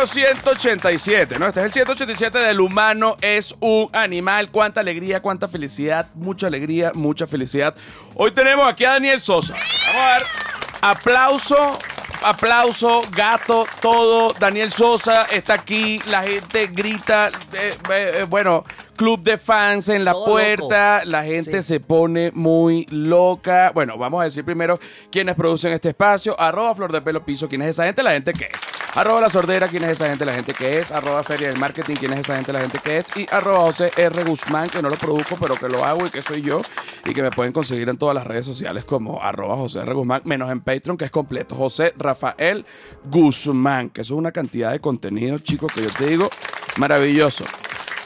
número 187, ¿no? Este es el 187 del humano es un animal. Cuánta alegría, cuánta felicidad, mucha alegría, mucha felicidad. Hoy tenemos aquí a Daniel Sosa. Vamos a ver. Aplauso, aplauso, gato, todo. Daniel Sosa está aquí, la gente grita, eh, eh, eh, bueno, club de fans en la Todo puerta, loco. la gente Sí. se pone muy loca. Bueno, vamos a decir primero quiénes producen este espacio. Arroba Flor de Pelo Piso, quién es esa gente, la gente que es. Arroba La Sordera, quién es esa gente, la gente que es. Arroba Feria del Marketing, quién es esa gente, la gente que es. Y arroba José R. Guzmán, que no lo produzco, pero que lo hago y que soy yo. Y que me pueden conseguir en todas las redes sociales como arroba José R. Guzmán, menos en Patreon, que es completo. José Rafael Guzmán, que eso es una cantidad de contenido, chicos, que yo te digo, maravilloso.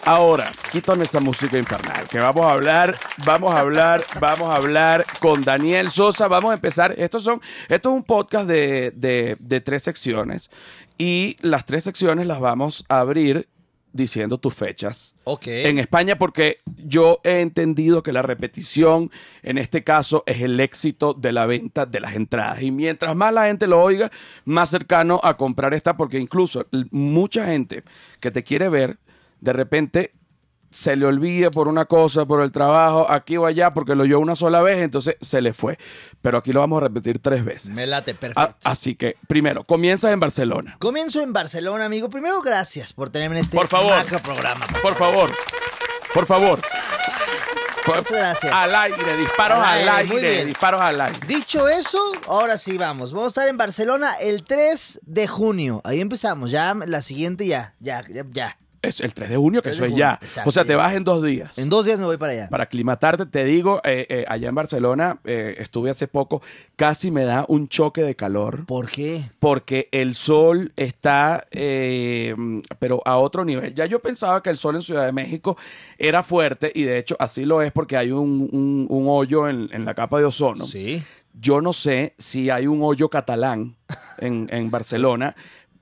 Ahora, quítame esa música infernal, que vamos a hablar, vamos a hablar, vamos a hablar con Daniel Sosa. Vamos a empezar. Estos son, esto es un podcast de, de- de tres secciones. Y las tres secciones las vamos a abrir diciendo tus fechas Ok. en España porque yo he entendido que la repetición en este caso es el éxito de la venta de las entradas y mientras más la gente lo oiga más cercano a comprar está porque incluso mucha gente que te quiere ver de repente se le olvida por una cosa, por el trabajo, aquí o allá, porque lo oyó una sola vez, entonces se le fue. Pero aquí lo vamos a repetir tres veces. Me late, A- perfecto. así que, primero, comienzas en Barcelona. Comienzo en Barcelona, amigo. Primero, gracias por tenerme en este Por favor. macro programa. Por favor, por favor. Por- Muchas gracias. Al aire, disparos Al al aire, aire, disparos al aire. Dicho eso, ahora sí vamos. Vamos a estar en Barcelona el 3 de junio. Ahí empezamos. Ya la siguiente, ya, ya, ya. ya. Es el 3 de junio, que 3 eso es junio, ya. exacto, o sea, te ya. vas en dos días. En dos días me voy para allá. Para aclimatarte, te digo, eh, eh, allá en Barcelona eh, estuve hace poco, casi me da un choque de calor. ¿Por qué? porque el sol está, eh, pero a otro nivel. Ya yo pensaba que el sol en Ciudad de México era fuerte y de hecho así lo es porque hay un, un- un hoyo en, en la capa de ozono. Sí. Yo no sé si hay un hoyo catalán en, en Barcelona,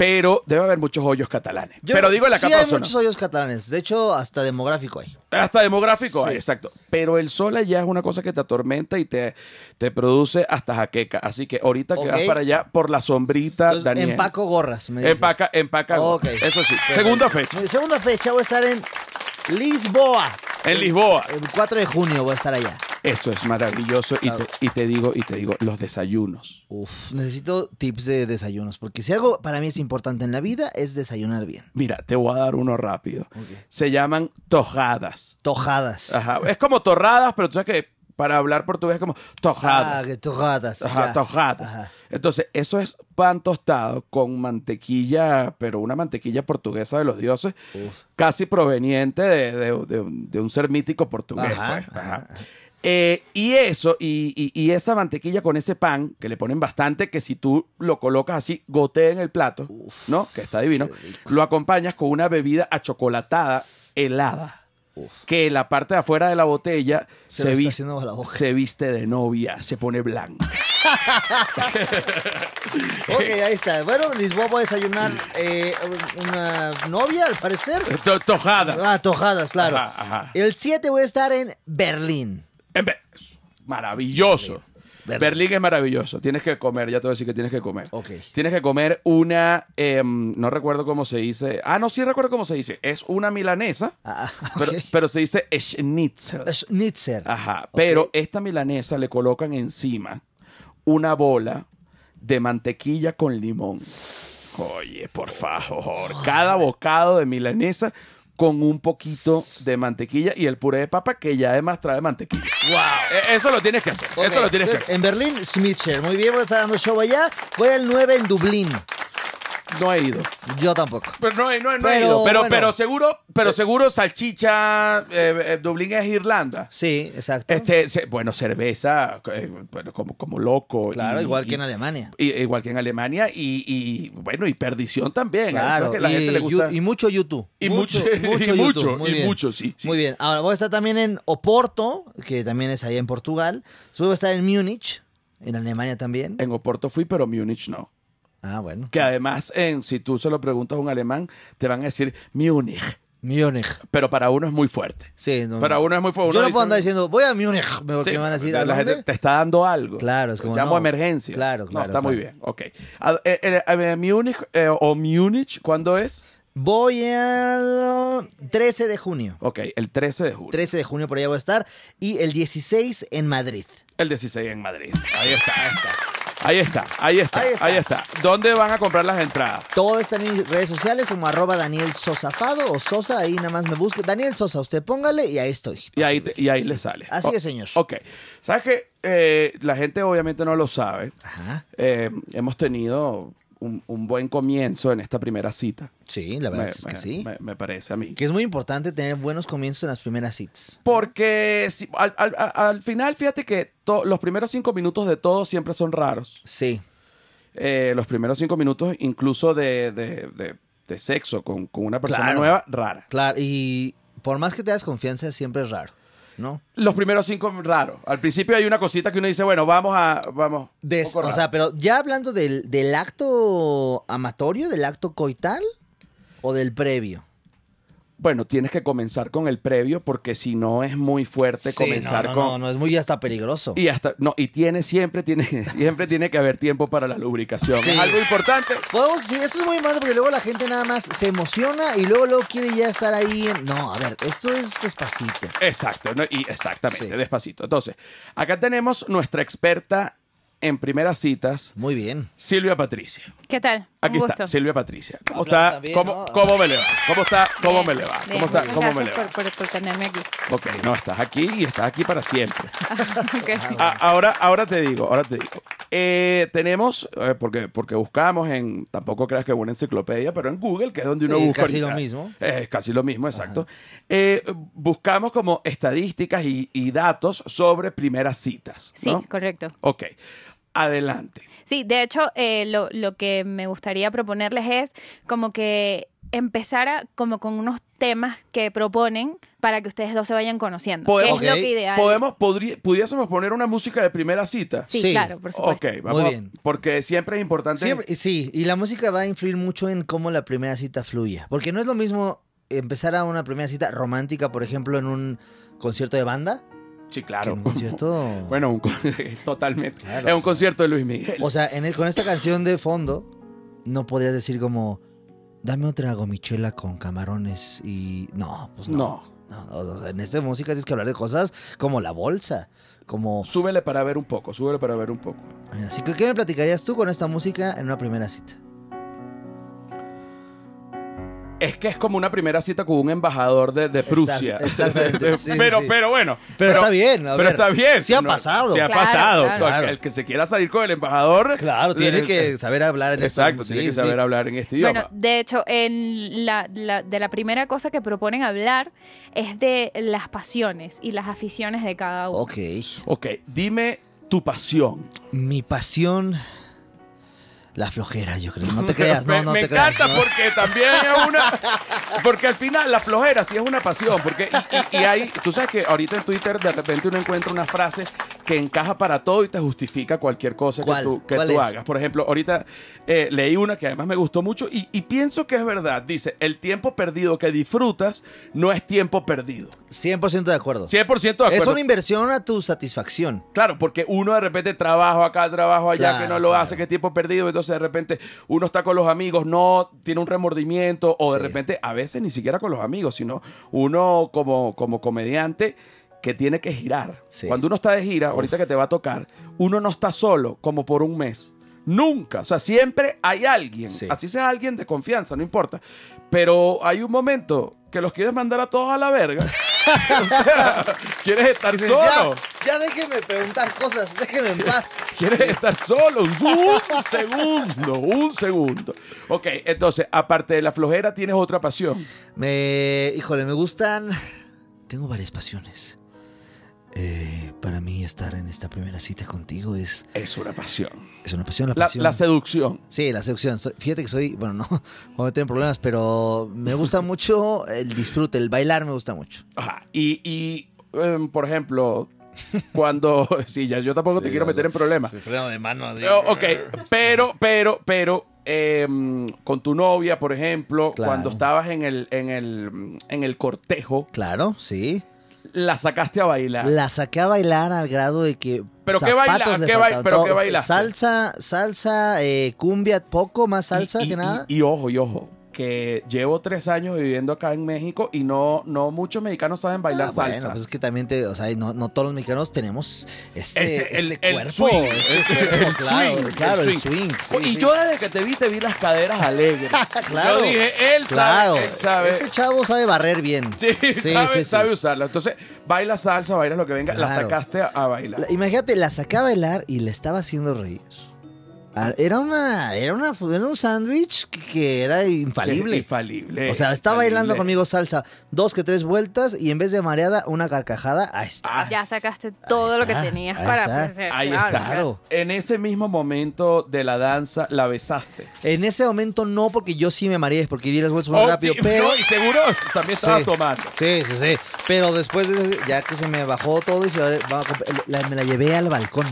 pero debe haber muchos hoyos catalanes. Yo- pero digo en la sí capa de hay muchos hoyos catalanes. De hecho, hasta demográfico hay. Hasta demográfico, Sí. hay, exacto. Pero el sol allá es una cosa que te atormenta y te, te produce hasta jaqueca. Así que ahorita que Ok. vas para allá por la sombrita, Entonces, Daniel. empaco gorras. Me dices. Empaca, empaca. Ok. Eso sí. Segunda fecha. Mi segunda fecha voy a estar en Lisboa. En Lisboa. El 4 de junio voy a estar allá. Eso es maravilloso. Y, te, y te digo, y te digo, los desayunos. Uf, necesito tips de desayunos. Porque si algo para mí es importante en la vida es desayunar bien. Mira, te voy a dar uno rápido. Se llaman tojadas. Tojadas. Ajá. Es como torradas, pero tú sabes que para hablar portugués es como Ah, tojadas. que tojadas. Ajá, tojadas. Ajá. Entonces, eso es pan tostado con mantequilla, pero una mantequilla portuguesa de los dioses, Uf. casi proveniente de, de- de un- de un ser mítico portugués. Ajá, pues. ajá, Ajá. Eh, y eso, y, y- y esa mantequilla con ese pan, que le ponen bastante, que si tú lo colocas así, gotea en el plato, Uf. ¿no? Que está divino, lo acompañas con una bebida achocolatada helada. Uf. Que la parte de afuera de la botella Se viste, la se viste de novia, se pone blanca. Ok, ahí está. Bueno, Lisboa voy a desayunar eh, una novia, al parecer. To- Tojadas. Ah, tojadas, claro. Ajá, ajá. El 7 voy a estar en Berlín. En Be- Maravilloso. Berlín. Berlín. es maravilloso. Tienes que comer, ya te voy a decir que tienes que comer. Ok. Tienes que comer una, em, no recuerdo cómo se dice. Ah, no, sí recuerdo cómo se dice. Es una milanesa, Ah, pero, ok. pero se dice schnitzel. Schnitzer. Ajá. Pero esta milanesa le colocan encima una bola de mantequilla con limón. Oye, por favor. Cada bocado de milanesa con un poquito de mantequilla y el puré de papa que ya además trae mantequilla. ¡Wow! Eso lo tienes que hacer. Eso lo tienes que hacer. En Berlín, Schnitzer. Muy bien, voy a estar dando show allá. Voy al 9 en Dublín. No he ido. Yo tampoco. Pero no, he- no, he- no he ido. Pero, bueno. pero seguro, pero seguro salchicha, eh, eh, Dublín es Irlanda. Sí, exacto. Este, se- bueno, cerveza, eh, bueno, como, como loco. claro, y- igual y- que en Alemania. y- igual que en Alemania y, y, bueno y perdición también ¿eh? Claro, que la y, gente le gusta y mucho YouTube. Y mucho- y YouTube. mucho, Muy y bien. mucho, sí, sí. Muy bien. Ahora voy a estar también en Oporto, que también es allá en Portugal. Después voy a estar en Múnich, en Alemania también. en Oporto fui pero Múnich no Ah, bueno. que además en si tú se lo preguntas a un alemán te van a decir Múnich Múnich. pero para uno es muy fuerte. Sí, no. Para uno es muy fuerte. Yo no puedo andar diciendo, voy a Múnich. Sí, me van a decir, ¿a la dónde? gente te está dando algo. Claro, es como, Llamo no. emergencia. Claro, No, claro, está muy bien. Ok. A, eh, eh, Múnich eh, o Múnich, ¿cuándo es? Voy al 13 de junio. Ok, el 13 de julio. 13 de junio por allá voy a estar. Y el 16 en Madrid. El 16 en Madrid. Ahí está, ahí está. Ahí está, ahí está, Ahí está. ahí está. ¿Dónde van a comprar las entradas? Todo está en mis redes sociales como arroba Daniel Sosafado o Sosa, ahí nada más me busque. Daniel Sosa, usted póngale y ahí estoy. Y ahí, te- y ahí le sale. Así O- es, señor. Ok. ¿Sabes qué? Eh, la gente obviamente no lo sabe. Ajá. Eh, hemos tenido un, un buen comienzo en esta primera cita. Sí, la verdad Me, es que me- sí. me- me parece a mí. Que es muy importante tener buenos comienzos en las primeras citas. Porque si- al, al- al- al final, fíjate que to- los primeros cinco minutos de todo siempre son raros. Sí. Eh, los primeros cinco minutos, incluso de, de- de- de sexo con, con una persona Claro. nueva, rara. Claro, y por más que te das confianza, siempre es raro, ¿no? Los primeros cinco, raro. Al principio hay una cosita que uno dice, bueno, vamos a. Vamos. un Des- poco o raro. sea, pero ya hablando del, del acto amatorio, del acto coital o del previo. Bueno, tienes que comenzar con el previo porque si no es muy fuerte Sí, comenzar no, no, con. No, no, es muy hasta peligroso. Y hasta, no, y tiene, siempre tiene, siempre tiene que haber tiempo para la lubricación. Sí. Es algo importante. Podemos decir, esto es muy importante porque luego la gente nada más se emociona y luego, luego quiere ya estar ahí. en- No, a ver, esto es despacito. Exacto, ¿no? y exactamente, Sí. despacito. Entonces, acá tenemos nuestra experta en primeras citas, Muy bien. Silvia Patricia. ¿Qué tal? Aquí Un está, gusto. Silvia Patricia. ¿Cómo Aplausos está? también, ¿Cómo, ¿no? cómo me le va? ¿Cómo está? ¿Cómo Bien, me le va? bien, ¿Cómo está? muchas ¿Cómo me le gracias va? por, por, por tenerme aquí. Ok, no, estás aquí y estás aquí para siempre. Ok. A- ahora, ahora te digo, ahora te digo. Eh, tenemos, eh, porque, porque buscamos en, tampoco creas que es una enciclopedia, pero en Google, que es donde uno Sí, busca. casi ahorita. lo mismo. Eh, Es casi lo mismo, exacto. Eh, buscamos como estadísticas y, y datos sobre primeras citas. Sí, ¿no? correcto. Ok, adelante. Sí, de hecho, eh, lo, lo que me gustaría proponerles es como que empezara como con unos temas que proponen para que ustedes dos se vayan conociendo. es lo que ideal. ¿Podemos, podrí- pudiésemos poner una música de primera cita? Sí, Sí. claro, por supuesto. Ok, vamos. Muy a- bien. porque siempre es importante. Siempre, sí, y la música va a influir mucho en cómo la primera cita fluya. Porque no es lo mismo empezar a una primera cita romántica, por ejemplo, en un concierto de banda. Sí, claro. un concierto. Bueno, un con- totalmente. Claro. Es un concierto de Luis Miguel. O sea, en el- con esta canción de fondo, no podrías decir como, dame otra gomichela con camarones y... No, pues no. no. En esta música tienes que hablar de cosas como la bolsa, como... Súbele para ver un poco, súbele para ver un poco. Así que, ¿qué me platicarías tú con esta música en una primera cita? Es que es como una primera cita con un embajador de, de Prusia. exactamente, sí, pero, sí. pero bueno. Pero está bien, a pero ver, está bien. sí ha pasado. Sí ha Claro, pasado. claro. El- El que se quiera salir con el embajador. Claro, tiene eh, que saber hablar en Exacto, este tiene que saber sí. hablar en este idioma. Bueno, de hecho, en la, la- de la primera cosa que proponen hablar es de las pasiones y las aficiones de cada uno. Ok. Ok, dime tu pasión. Mi pasión... La flojera, yo creo. No te creas, no, me, no me te creas. encanta ¿no? porque también es una. Porque al final la flojera sí es una pasión. Porque, y, y- y hay. Tú sabes que ahorita en Twitter de repente uno encuentra una frase que encaja para todo y te justifica cualquier cosa que tú, que ¿Cuál tú hagas. Por ejemplo, ahorita eh, leí una que además me gustó mucho y, y pienso que es verdad. Dice: el tiempo perdido que disfrutas no es tiempo perdido. 100% de acuerdo. 100% de acuerdo. Es una inversión a tu satisfacción. Claro, porque uno de repente trabajo acá, trabajo allá, Claro, que no lo claro. hace, que es tiempo perdido, entonces de repente uno está con los amigos, no tiene un remordimiento, o de Sí. repente a veces ni siquiera con los amigos, sino uno como, como comediante que tiene que girar. Sí. Cuando uno está de gira, ahorita que te va a tocar, uno no está solo como por un mes. Nunca, o sea, siempre hay alguien, Sí. así sea alguien de confianza, no importa. Pero hay un momento que los quieres mandar a todos a la verga. O sea, quieres estar Dices, solo. Ya, ya déjeme preguntar cosas, déjeme en paz. Quieres estar solo. Un segundo, un segundo. Ok, entonces, aparte de la flojera, tienes otra pasión. Me, híjole, me gustan. Tengo varias pasiones. Eh, para mí estar en esta primera cita contigo es, Es una pasión. es una pasión. La, pasión. la seducción. sí, la seducción. Soy- fíjate que soy, bueno, no, voy a meter en problemas, pero me gusta mucho el disfrute, el bailar me gusta mucho. Ajá. Y, y, em, por ejemplo, cuando... Sí, ya yo tampoco te quiero meter en problemas. freno de mano. Oh, ok, pero, pero, pero, eh, con tu novia, por ejemplo, Claro. cuando estabas en el, en el, en el cortejo, Claro, sí. La sacaste a bailar. La saqué a bailar al grado de que. ¿Pero qué baila- qué pero qué bailaste? Salsa, salsa, eh, cumbia, poco más salsa y, y- que nada. Y, y ojo, y ojo, que llevo tres años viviendo acá en México y no, no muchos mexicanos saben bailar Ah, bueno, salsa. pues es que también te, o sea, no, no todos los mexicanos tenemos este, Ese, este el cuerpo, swing, este el- cuerpo, el claro, swing, claro, el el swing. sí, y sí. yo desde que te vi, te vi las caderas alegres. Claro. Yo dije, él claro, sabe, él sabe. Este chavo sabe barrer bien. Sí, sabe, sí, sí. sabe usarla. Entonces, baila salsa, baila lo que venga. La Claro. sacaste a, a bailar. La- imagínate, la saqué a bailar y le estaba haciendo reír. Ah, Era una, era una, era un sándwich que, que era infalible. Infalible. O sea, está infalible. bailando conmigo salsa dos que tres vueltas y en vez de mareada, una carcajada, ahí está. Ya sacaste todo lo que tenías ahí para está. ofrecer. Ahí claro, está. Claro. En ese mismo momento de la danza, la besaste. En ese momento no, porque yo sí me mareé, porque di las vueltas muy Oh, rápido, sí, pero... no, y seguro también estaba Sí. tomando. Sí, sí, sí. Pero después, de- ya que se me bajó todo, dije, "Vale, vamos a comp-". La- me la llevé al balcón.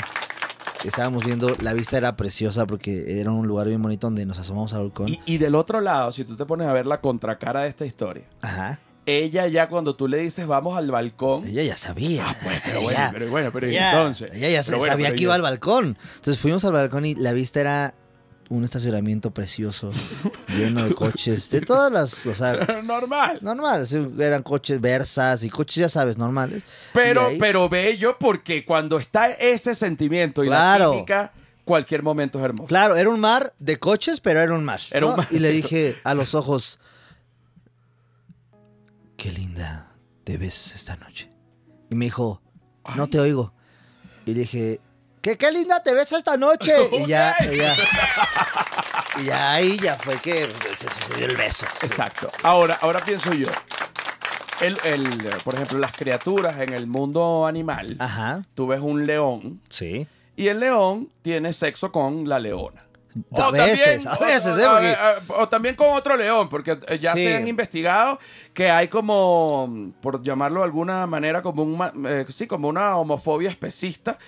Estábamos viendo, la vista era preciosa porque era un lugar bien bonito donde nos asomamos al balcón. Y, y del otro lado, si tú te pones a ver la contracara de esta historia, Ajá. ella ya cuando tú le dices vamos al balcón, Ella ya sabía. Ah, pues, pero bueno, Ella- pero bueno, pero entonces. Ella ya Pero sabía que yo- iba al balcón. Entonces fuimos al balcón y la vista era un estacionamiento precioso, lleno de coches, de todas las, o sea, Normal. normal, eran coches Versas y coches, ya sabes, normales. Pero, ahí- pero bello porque cuando está ese sentimiento y Claro. la química, cualquier momento es hermoso. Claro, era un mar de coches, pero era un mar. Era un mar. Y le dije a los ojos, qué linda te ves esta noche. Y me dijo, no te oigo. Y le dije, ¿qué, qué linda te ves esta noche? Y ya, y ya, y ahí ya fue que se sucedió el beso. Exacto. Ahora, ahora pienso yo. El, el, por ejemplo, las criaturas en el mundo animal, Ajá, tú ves un león sí. y el león tiene sexo con la leona. A veces, a veces, ¿eh? o- Porque- o- o también con otro león, porque eh, ya Sí. se han investigado que hay como, por llamarlo de alguna manera, como un, eh, sí, como una homofobia especista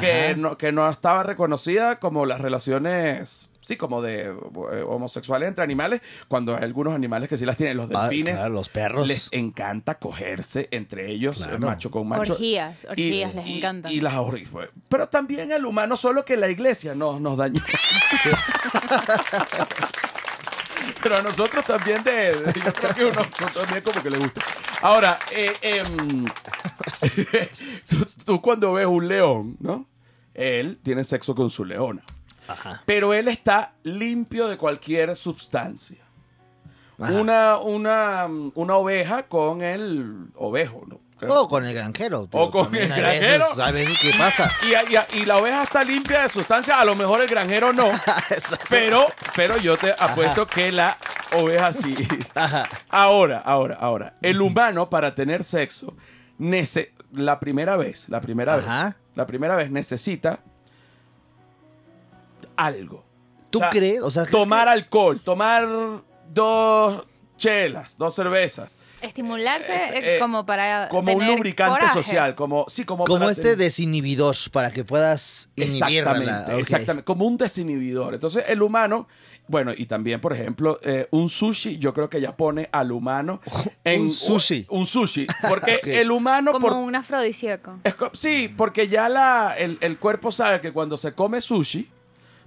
que no, que no estaba reconocida como las relaciones, sí, como de eh, homosexuales entre animales, cuando hay algunos animales que sí las tienen, los Ah, delfines. claro, los perros. Les encanta cogerse entre ellos, Claro. eh, macho con macho. Orgías, orgías, les encantan. Y las orgías. pues. Pero también el humano, solo que la iglesia nos, nos dañó. Pero a nosotros también, de, de- yo creo que uno, también como que le gusta. Ahora, eh, em, tú, tú cuando ves un león, ¿no? Él tiene sexo con su leona. Ajá. Pero él está limpio de cualquier sustancia. Una, una, una oveja con el ovejo, ¿no? O con el granjero. O con También el hay granjero. Veces, hay veces que pasa. Y, y- y la oveja está limpia de sustancias, a lo mejor el granjero no, pero, pero yo te apuesto que la oveja sí. Ajá. Ahora, ahora, ahora, el humano para tener sexo, nece- la primera vez, la primera Ajá. vez, la primera vez necesita algo. ¿Tú O sea, crees? O sea, ¿crees Tomar que- alcohol, tomar dos chelas, dos cervezas, Estimularse Eh, eh, eh, como para como un tener lubricante coraje. social, como sí, como Como para este tener- desinhibidor para que puedas Exactamente, ok. exactamente, como un desinhibidor. Entonces, el humano, bueno, y también, por ejemplo, eh, un sushi, yo creo que ya pone al humano en Un sushi. Un sushi, porque el humano Como por- un afrodisíaco. es sí, porque ya la, el, el cuerpo sabe que cuando se come sushi,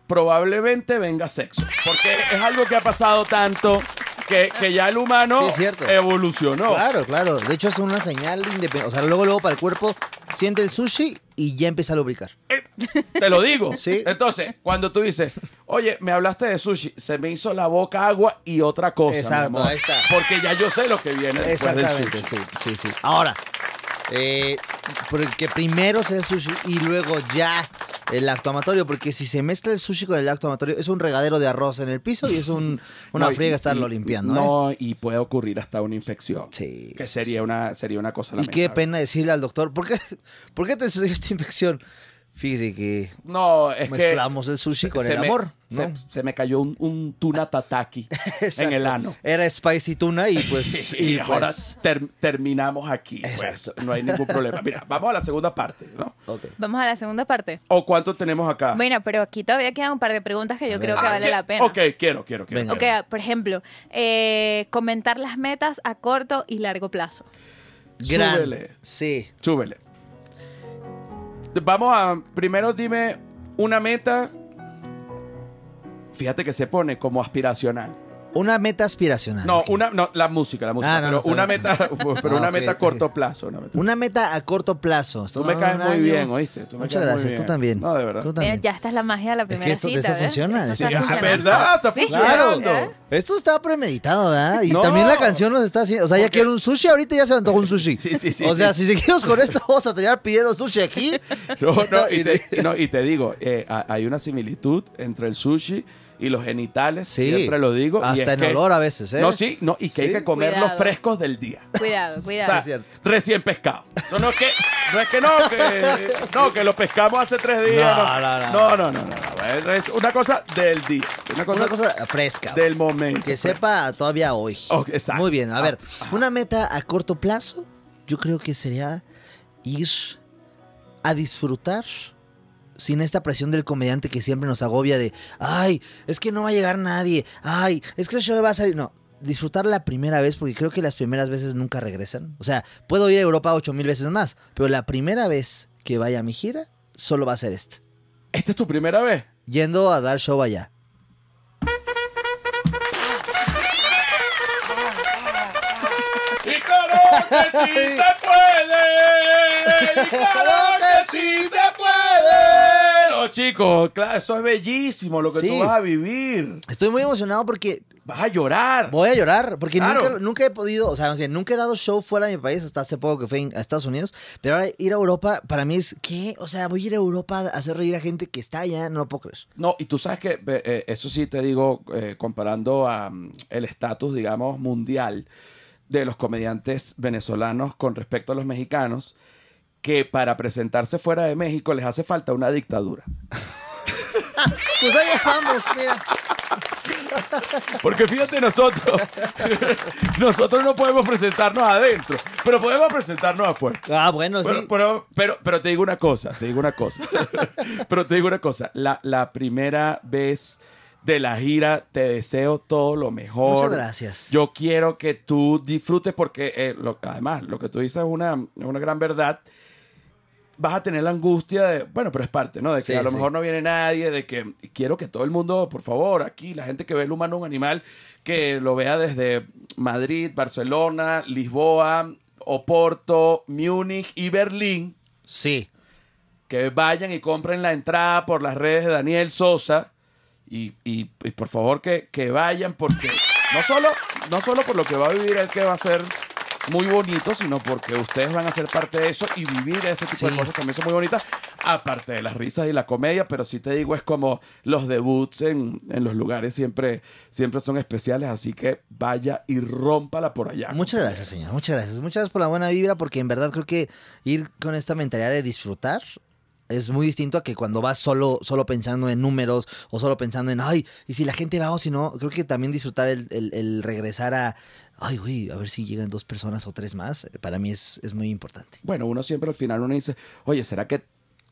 probablemente venga sexo. Porque es algo que ha pasado tanto que, que ya el humano Sí, es cierto. evolucionó. Claro, claro. De hecho, es una señal independiente. O sea, luego, luego para el cuerpo siente el sushi y ya empieza a lubricar. Eh, Te lo digo. Sí. Entonces, cuando tú dices, oye, me hablaste de sushi, se me hizo la boca agua y otra cosa. Exacto, ahí está. Porque ya yo sé lo que viene después del Exactamente, sushi. sí, sí, sí. Ahora, eh, porque primero sea el sushi y luego ya el acto amatorio, porque si se mezcla el sushi con el acto amatorio, es un regadero de arroz en el piso y es un, una No, friega estarlo y- limpiando. ¿eh? No, y puede ocurrir hasta una infección. Sí, Que sí, sería una, sería una cosa Y qué pena decirle al doctor, ¿por qué, ¿por qué te sucedió esta infección? Fíjese que No, es que... mezclamos el sushi con se el me- amor, se, ¿no? se me cayó un, un tuna tataki en el ano. Era spicy tuna y pues... y y ahora pues ter- terminamos aquí. Pues, no hay ningún problema. Mira, vamos a la segunda parte, ¿no? Vamos a la segunda parte. ¿O cuánto tenemos acá? Bueno, pero aquí todavía quedan un par de preguntas que yo creo que Ah, vale la pena. Ok, quiero, quiero, quiero. Venga. Ok, por ejemplo, eh, comentar las metas a corto y largo plazo. Gran. Súbele. Sí. Súbele. Vamos a. Primero dime una meta. Fíjate que se pone como aspiracional. Una meta aspiracional. No, una, no, la música, la música. Ah, no, pero no, una bien. meta, pero Ah, una meta a corto plazo. Una meta. Una meta a corto plazo. Tú me caes muy año. bien, ¿oíste? Tú me Muchas caes gracias, tú también. No, de verdad. Tú Mira, también. ya esta es la magia de la primera esto- de cita. eso ¿ves? funciona, Esto sí, está Ah, funcionando. ¿verdad? Está Sí, funcionando. ¿eh? Esto está premeditado, ¿verdad? Y No. también la canción nos está haciendo. O sea, ya quiero un sushi, ahorita ya se me antojó un sushi. Sí, sí, sí, O sea, sí. si seguimos con esto, vamos a terminar pidiendo sushi aquí. No, no, y te, y digo, eh, ha- hay una similitud entre el sushi y los genitales, Sí. siempre lo digo. y Hasta es en que- olor a veces, ¿eh? No, sí, no, y que hay que comer los frescos del día. Cuidado, O cuidado. sea, es cierto. recién pescado. No, no es que no, es que, no, que, no, que lo pescamos hace tres días. No, No, no, no. no, no, no, no, Es una cosa del día. Una cosa, Una cosa fresca. del momento. Que sepa todavía hoy. Oh, exacto. Muy bien, a ver. Ah, Una meta a corto plazo, yo creo que sería ir a disfrutar sin esta presión del comediante que siempre nos agobia de, ay, es que no va a llegar nadie, ay, es que el show va a salir. No, disfrutar la primera vez, porque creo que las primeras veces nunca regresan. O sea, puedo ir a Europa ocho mil veces más, pero la primera vez que vaya a mi gira, solo va a ser esta. ¿Esta es tu primera vez? Yendo a dar show allá. ¡Y claro que sí se puede! ¡Y claro que sí se No, chicos, claro, eso es bellísimo lo que Sí. tú vas a vivir. Estoy muy emocionado porque Vas a llorar. Voy a llorar, porque Claro. nunca, nunca he podido, o sea, más bien, nunca he dado show fuera de mi país, hasta hace poco que fui en- a Estados Unidos, pero ahora ir a Europa, para mí es, ¿qué? O sea, voy a ir a Europa a hacer reír a gente que está allá, no lo puedo creer. No, y tú sabes que eh, eso sí te digo, eh, comparando a, mm, el estatus, digamos, mundial de los comediantes venezolanos con respecto a los mexicanos, que para presentarse fuera de México les hace falta una dictadura. Pues ahí vamos, mira. Porque fíjate nosotros, nosotros no podemos presentarnos adentro, pero podemos presentarnos afuera. Ah, bueno, Pero, sí. pero, pero, pero te digo una cosa, te digo una cosa. pero te digo una cosa. La, la primera vez de la gira te deseo todo lo mejor. Muchas gracias. Yo quiero que tú disfrutes porque eh, lo- además lo que tú dices es una, es una gran verdad. Vas a tener la angustia de, bueno, pero es parte, ¿no? De que Sí, a lo sí. mejor no viene nadie, de que quiero que todo el mundo, por favor, aquí, la gente que ve el humano un animal, que lo vea desde Madrid, Barcelona, Lisboa, Oporto, Múnich y Berlín, Sí. que vayan y compren la entrada por las redes de Daniel Sosa y, y- y por favor que, que vayan porque no solo, no solo por lo que va a vivir él que va a ser muy bonito, sino porque ustedes van a ser parte de eso y vivir ese tipo de cosas también son muy bonitas, aparte de las risas y la comedia, pero sí te digo, es como los debuts en, en los lugares siempre, siempre son especiales, así que vaya y rómpala por allá. Muchas gracias, señor. Muchas gracias. Muchas gracias por la buena vibra, porque en verdad creo que ir con esta mentalidad de disfrutar es muy distinto a que cuando vas solo, solo pensando en números o solo pensando en, ay, y si la gente va o si no, creo que también disfrutar el, el- el regresar a, ay, güey, a ver si llegan dos personas o tres más, eh, para mí es, es muy importante. Bueno, uno siempre al final uno dice, oye, ¿será que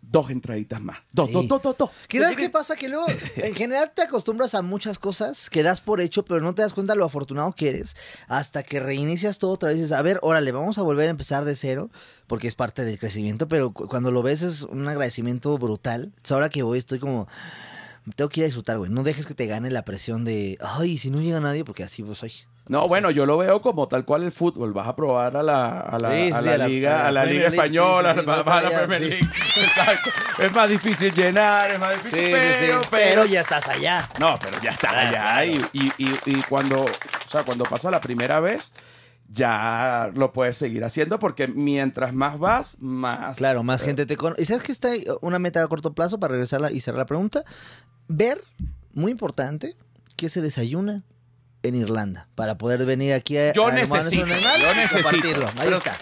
dos entraditas más? Dos, Sí. dos, dos, dos, dos. ¿Qué sabes qué pasa? Que luego, en general, te acostumbras a muchas cosas que das por hecho, pero no te das cuenta lo afortunado que eres hasta que reinicias todo otra vez y dices, a ver, órale, vamos a volver a empezar de cero, porque es parte del crecimiento, pero cu- cuando lo ves es un agradecimiento brutal. Entonces, ahora que voy, estoy como, tengo que ir a disfrutar, güey. No dejes que te gane la presión de, ay, si no llega nadie, porque así pues soy. No, bueno, yo lo veo como tal cual el fútbol. Vas a probar a la, a la, Sí, a la la- liga, a la a la liga española, vas a la Premier. League. Exacto. Es más difícil llenar, es más difícil, pero, pero, Pero ya estás allá. No, pero ya está Claro, allá. claro. Y, y, y, y cuando, o sea, cuando pasa la primera vez, ya lo puedes seguir haciendo porque mientras más vas, más. Claro, más gente te conoce. ¿Y sabes que está una meta a corto plazo para regresarla y cerrar la pregunta? Ver, muy importante, qué se desayuna, en Irlanda para poder venir aquí a Yo a necesito, yo necesito.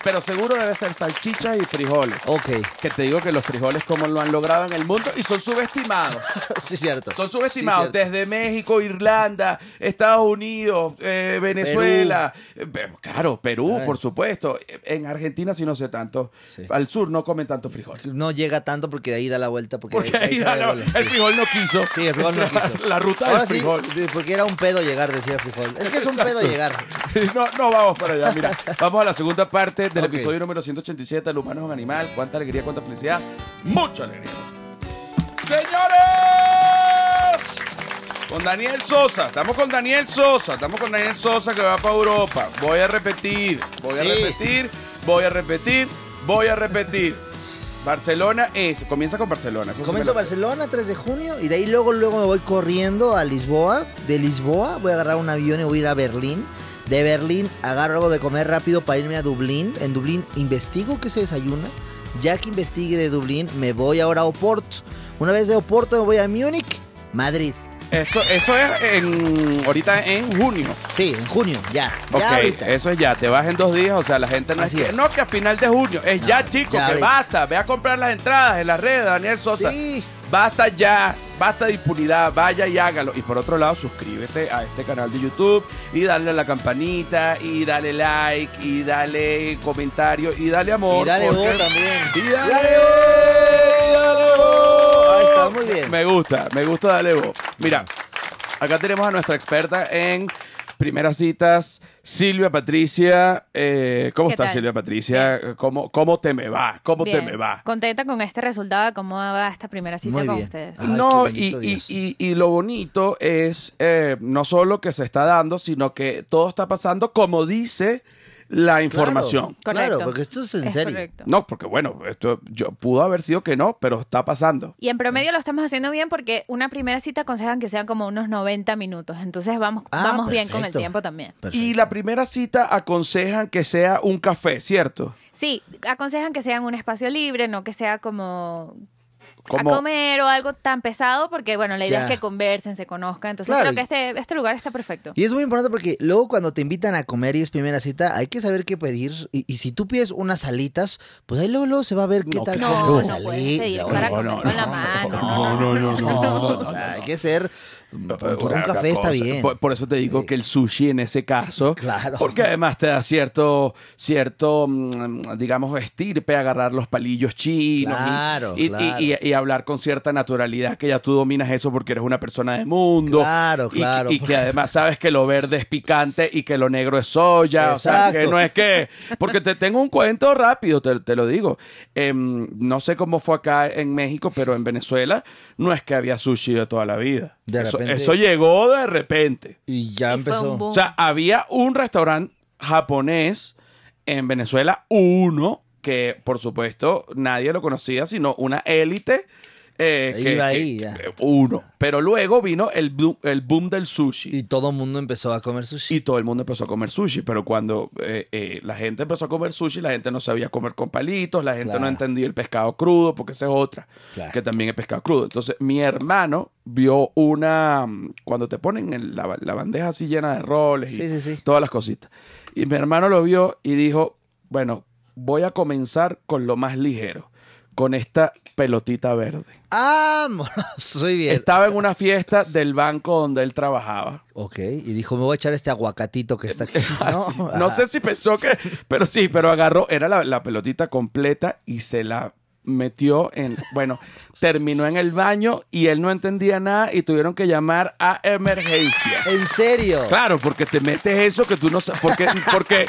Pero, seguro debe ser salchichas y frijoles. Ok, Que te digo que los frijoles como lo han logrado en el mundo y son subestimados. sí, cierto. Son subestimados Sí, cierto. desde México, Irlanda, Estados Unidos, eh, Venezuela, eh, claro, Perú, por supuesto. En Argentina sí no sé tanto. Sí. Al sur no comen tanto frijol. No llega tanto porque de ahí da la vuelta. Porque, ahí ahí la- el frijol no quiso. Sí, el frijol no quiso. La, ruta Ahora del frijol. porque era un pedo llegar, decía. Es que es un pedo llegar. No, no vamos para allá, mira. Vamos a la segunda parte del Ok. episodio número 187, El humano es un animal. Cuánta alegría, cuánta felicidad. Mucha alegría. Señores, con Daniel Sosa. Estamos con Daniel Sosa. Estamos con Daniel Sosa que va para Europa. Voy a repetir, voy a Sí. repetir, voy a repetir, voy a repetir. Barcelona es, comienza con Barcelona. eso sí Comienzo me lo sé. Barcelona, 3 de junio, y de ahí luego, luego me voy corriendo a Lisboa. De Lisboa voy a agarrar un avión y voy a ir a Berlín. De Berlín agarro algo de comer rápido para irme a Dublín. En Dublín investigo qué se desayuna. Ya que investigue de Dublín, me voy ahora a Oporto. Una vez de Oporto me voy a Múnich, Madrid. Eso, eso es en, ahorita en junio. Sí, en junio, ya. Ok, ya ahorita. eso es ya, te vas en dos días, o sea, la gente no Así es, que, es. no que a final de junio, es No, ya chicos, ya que ahorita. basta, ve a comprar las entradas en las redes, Daniel Sosa, Sí. basta ya, basta de impunidad, vaya y hágalo. Y por otro lado, suscríbete a este canal de YouTube y dale a la campanita y dale like y dale comentario y dale amor. Y dale porque- vos también. Y dale, Dale vos, dale vos. Ahí está, muy bien. Me gusta, me gusta darle vos. Mira, acá tenemos a nuestra experta en primeras citas, Silvia Patricia. Eh, ¿Cómo ¿Qué estás? Silvia Patricia? ¿Cómo, ¿Cómo te me va? ¿Cómo te me va? Contenta con este resultado, cómo va esta primera cita Muy con bien. ustedes. Ay, no, y, y- y lo bonito es eh, no solo que se está dando, sino que todo está pasando como dice la información. Claro, Correcto. porque esto es en Es serio. correcto. No, porque bueno, esto yo pudo haber sido que no, pero está pasando. Y en promedio lo estamos haciendo bien porque una primera cita aconsejan que sean como unos 90 minutos. Entonces vamos, Ah, vamos bien con el tiempo también. Perfecto. Y la primera cita aconsejan que sea un café, ¿cierto? Sí, aconsejan que sea en un espacio libre, no que sea como, Como- a comer o algo tan pesado, porque bueno, la idea Ya. es que conversen, se conozcan. Entonces Claro, creo que este, este lugar está perfecto. Y es muy importante porque luego cuando te invitan a comer y es primera cita, hay que saber qué pedir. Y, y si tú pides unas alitas, pues ahí luego, luego se va a ver qué No, tal. No, no puedes pedir para no, comer no, con la no, mano. no, no, no, no, o sea, hay que ser un Una café está bien. Por, por eso te digo que el sushi en ese caso, Claro. porque además te da cierto, cierto, mm, digamos, estirpe agarrar los palillos chinos y- Claro, y, y- claro. y- y hablar con cierta naturalidad que ya tú dominas eso porque eres una persona de mundo. Claro, Y que- claro. Y, que además sabes que lo verde es picante y que lo negro es soya. O sea, que no es que... Porque te tengo un cuento rápido, te, te lo digo. Em, no sé cómo fue acá en México, pero en Venezuela no es que había sushi de toda la vida. De repente- eso llegó de repente. Y ya Y empezó. O sea, había un restaurante japonés en Venezuela, uno que por supuesto nadie lo conocía, sino una élite. Eh, que- Iba que- ahí, ya. que- uno. Pero luego vino el, boom- el boom del sushi. Y todo el mundo empezó a comer sushi. Y todo el mundo empezó a comer sushi, pero cuando eh, eh, la gente empezó a comer sushi, la gente no sabía comer con palitos, la gente Claro. no entendía el pescado crudo, porque esa es otra, Claro. que también es pescado crudo. Entonces, mi hermano vio una, mm, cuando te ponen en la, la bandeja así llena de roles y Sí, sí, sí. todas las cositas. Y mi hermano lo vio y dijo, bueno, voy a comenzar con lo más ligero, con esta pelotita verde. ¡Vámonos! Soy bien. Estaba en una fiesta del banco donde él trabajaba. Ok, y dijo, me voy a echar este aguacatito que está aquí. Así. No, No sé si pensó que, pero sí, pero agarró, era la, la pelotita completa y se la metió en, bueno, terminó en el baño y él no entendía nada y tuvieron que llamar a emergencias. ¿En serio? Claro, porque te metes eso que tú no sabes, porque, porque,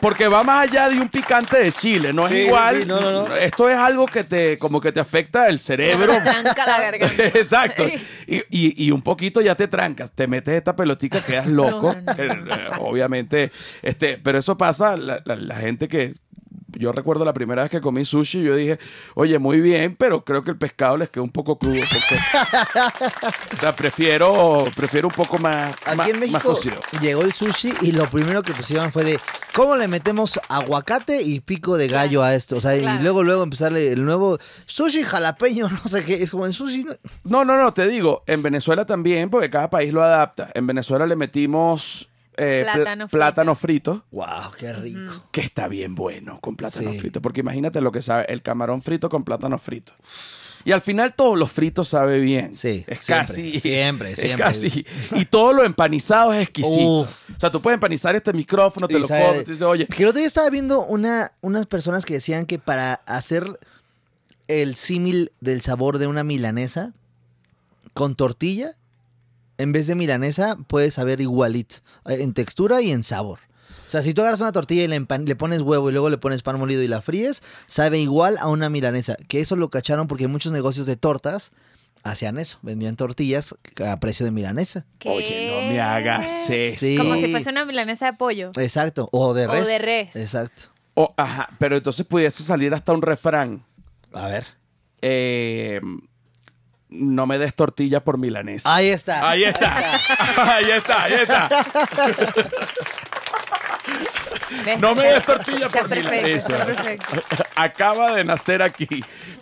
porque va más allá de un picante de chile, no es Sí, igual. sí, no, no, no. Esto es algo que te, como que te afecta el cerebro. Te tranca la garganta. Exacto. Y, y- y un poquito ya te trancas, te metes esta pelotita, quedas loco. No, no, no. Eh, Obviamente, este, pero eso pasa, la, la- la gente que. Yo recuerdo la primera vez que comí sushi, yo dije, oye, muy bien, pero creo que el pescado les quedó un poco crudo. Porque, o sea, prefiero, prefiero un poco más, Aquí más, en más México cocido. llegó el sushi y lo primero que pusieron fue de cómo le metemos aguacate y pico de gallo a esto. O sea, y luego luego empezarle el nuevo sushi jalapeño, no sé qué, es como el sushi. no- No, no, no, te digo, en Venezuela también, porque cada país lo adapta. En Venezuela le metimos eh, pl- Plátano frito. plátano frito, Wow, qué rico. que está bien bueno con plátano Sí. frito. Porque imagínate lo que sabe el camarón frito con plátano frito. Y al final todos los fritos sabe bien. Sí, es siempre, casi. siempre, es siempre. casi. Y todo lo empanizado es exquisito. Uf. O sea, tú puedes empanizar este micrófono, te Y lo sabe- comes, tú dices, oye, Que el otro día estaba viendo una, unas personas que decían que para hacer el símil del sabor de una milanesa con tortilla, en vez de milanesa, puede saber igualito, eh, en textura y en sabor. O sea, si tú agarras una tortilla y le, empan- le pones huevo y luego le pones pan molido y la fríes, sabe igual a una milanesa. Que eso lo cacharon porque muchos negocios de tortas hacían eso, vendían tortillas a precio de milanesa. oye, no me hagas eso. Sí. Como si fuese una milanesa de pollo. Exacto, o de O res. de res. Exacto. O, ajá, pero entonces pudiese salir hasta un refrán. A ver. eh, no me des tortilla por milanesa. Ahí está. Ahí está. Ahí está, ahí está. No me des tortilla por perfecto, milanesa. está perfecto. Acaba de nacer aquí.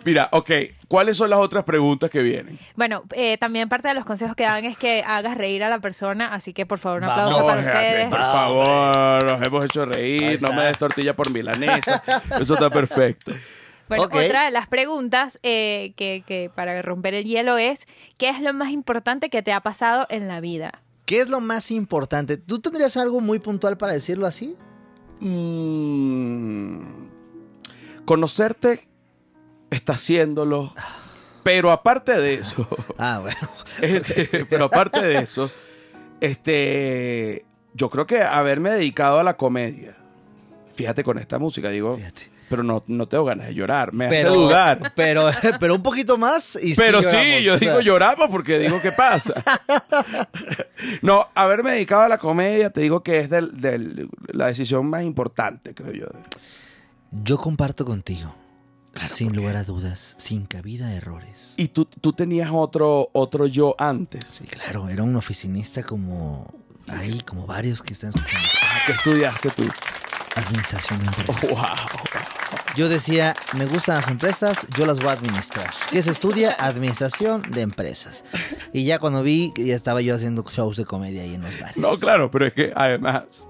Mira, ok, ¿cuáles son las otras preguntas que vienen? Bueno, eh, también parte de los consejos que dan es que hagas reír a la persona, así que por favor un Vamos. aplauso para ustedes. por favor, nos hemos hecho reír, no me des tortilla por milanesa. Eso está perfecto. Bueno, otra de las preguntas eh, que, que para romper el hielo es, ¿qué es lo más importante que te ha pasado en la vida? ¿Qué es lo más importante? ¿Tú tendrías algo muy puntual para decirlo así? Mm, conocerte está haciéndolo, pero aparte de eso, Ah, bueno. este, pero aparte de eso, este, yo creo que haberme dedicado a la comedia. Fíjate con esta música, digo, Fíjate. Pero no, no tengo ganas de llorar, me Pero, hace dudar. Pero, pero un poquito más y Pero sí, lloramos. yo O sea, digo lloramos porque digo, ¿qué pasa? no, haberme dedicado a la comedia, te digo que es del- del- la decisión más importante, creo yo. Yo comparto contigo. sin lugar a dudas, sin cabida a errores. Y tú, tú tenías otro, otro yo antes. Sí, claro, era un oficinista como ahí, como varios que están escuchando. Ah, ¿Qué estudiaste tú? Administración de empresas. wow. Yo decía, me gustan las empresas, yo las voy a administrar. ¿Qué se estudia? Administración de empresas. Y ya cuando vi, ya estaba yo haciendo shows de comedia ahí en los bares. No, claro, pero es que además,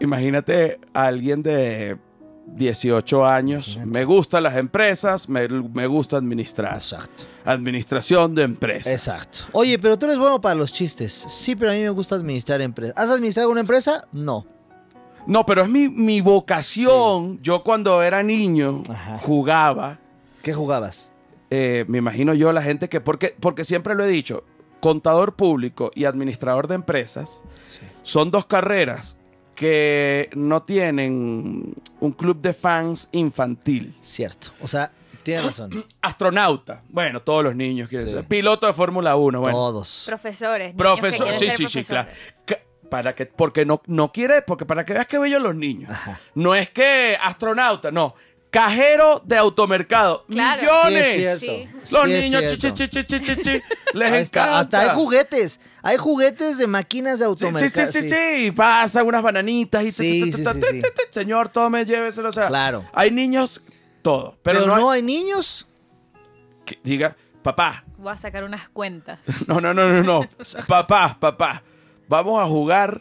imagínate a alguien de 18 años, me gustan las empresas, me, me gusta administrar. Exacto. Administración de empresas. Exacto. Oye, pero tú eres bueno para los chistes. Sí, pero a mí me gusta administrar empresas. ¿Has administrado una empresa? No. No, pero es mi, mi vocación. Yo cuando era niño Ajá. jugaba. ¿Qué jugabas? eh, me imagino yo la gente que, porque, porque siempre lo he dicho, contador público y administrador de empresas son dos carreras que no tienen un club de fans infantil. Cierto. O sea, tienes razón. Astronauta, bueno, todos los niños quieren Sí. ser. Piloto de Fórmula 1, bueno. Todos. Profesores. niños que Profesor, quieren sí, ser sí, sí, claro. profesores. Para que, porque no, no quiere, porque para que veas que bellos los niños. Ajá. No es que astronauta, no. Cajero de automercado. Claro. Millones. Sí, es Sí. cierto. Los Sí, es niños, chi, cierto. chi, chi, chi, chi, chi, les encanta. Hasta hay juguetes. Hay juguetes de máquinas de Sí, sí, automercado. sí, sí, sí, Pasan unas bananitas y... Señor, tome, lléveselo. O sea, Claro. hay niños, todo. Pero, Pero, no, no, hay hay niños. que diga, papá, Voy a sacar unas cuentas. no, no, no, no, no. papá, papá, vamos a jugar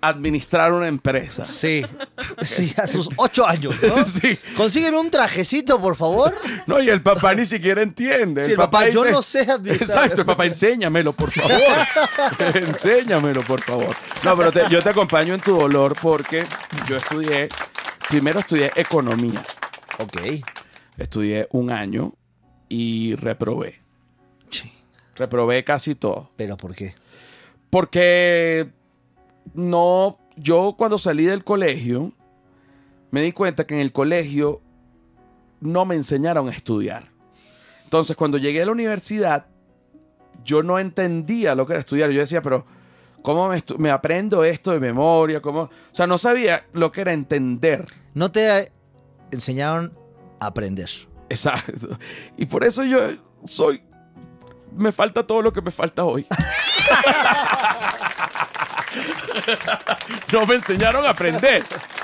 a administrar una empresa. Sí. Sí, a sus ocho años, ¿no? Sí. Consígueme un trajecito, por favor. No, y el papá ni siquiera entiende. Sí, el papá, yo no sé administrar. Exacto, el papá, enséñamelo, por favor. enséñamelo, por favor. No, pero te- yo te acompaño en tu dolor porque yo estudié, primero estudié economía. Ok. Estudié un año y reprobé. Sí. Reprobé casi todo. ¿Pero por qué? Porque no, yo cuando salí del colegio, me di cuenta que en el colegio no me enseñaron a estudiar. Entonces, cuando llegué a la universidad, yo no entendía lo que era estudiar. Yo decía, pero ¿cómo me, me aprendo esto de memoria? ¿Cómo? O sea, no sabía lo que era entender. No te enseñaron a aprender. Exacto. Y por eso yo soy... Me falta todo lo que me falta hoy. no me enseñaron a aprender.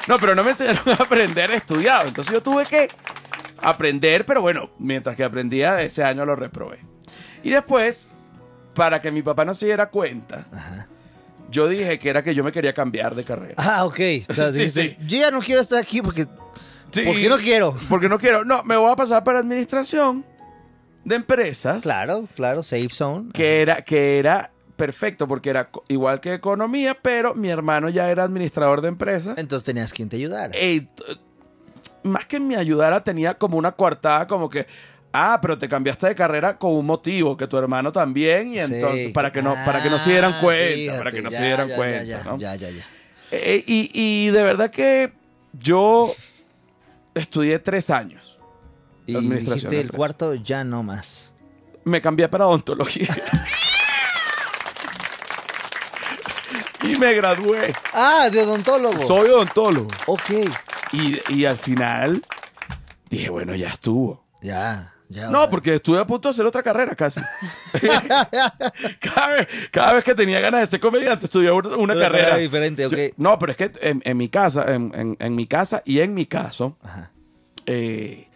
No, pero no me enseñaron a aprender estudiado. Entonces yo tuve que aprender, pero bueno, mientras que aprendía, ese año lo reprobé. Y después, para que mi papá no se diera cuenta, Ajá. yo dije que era que yo me quería cambiar de carrera. Ah, ok. Sí, sí. Yo ya no quiero estar aquí porque... Sí, Porque no quiero. Porque no quiero. No, me voy a pasar para administración de empresas. Claro, claro, safe zone. Que era, que era perfecto, porque era igual que economía, pero mi hermano ya era administrador de empresas. Entonces tenías quien te ayudara. T- más que me ayudara, tenía como una coartada, como que. Ah, pero te cambiaste de carrera con un motivo, que tu hermano también, y Sí, entonces, para que no, ah, para que no se dieran cuenta, fíjate, para que no ya, se dieran ya, cuenta, ya, ¿no? Ya, ya, ya. Eh, y, y de verdad que yo estudié tres años. Y Administración dijiste el cuarto ya no más. Me cambié para odontología. y me gradué. Ah, de odontólogo. Soy odontólogo. Ok. Y, y al final dije, bueno, ya estuvo. Ya, ya. No, porque estuve a punto de hacer otra carrera casi. cada, vez, cada vez que tenía ganas de ser comediante, estudiaba una, una Una carrera. carrera diferente, ok. Yo- no, pero es que en, en mi casa, en, en- en mi casa y en mi caso, eh,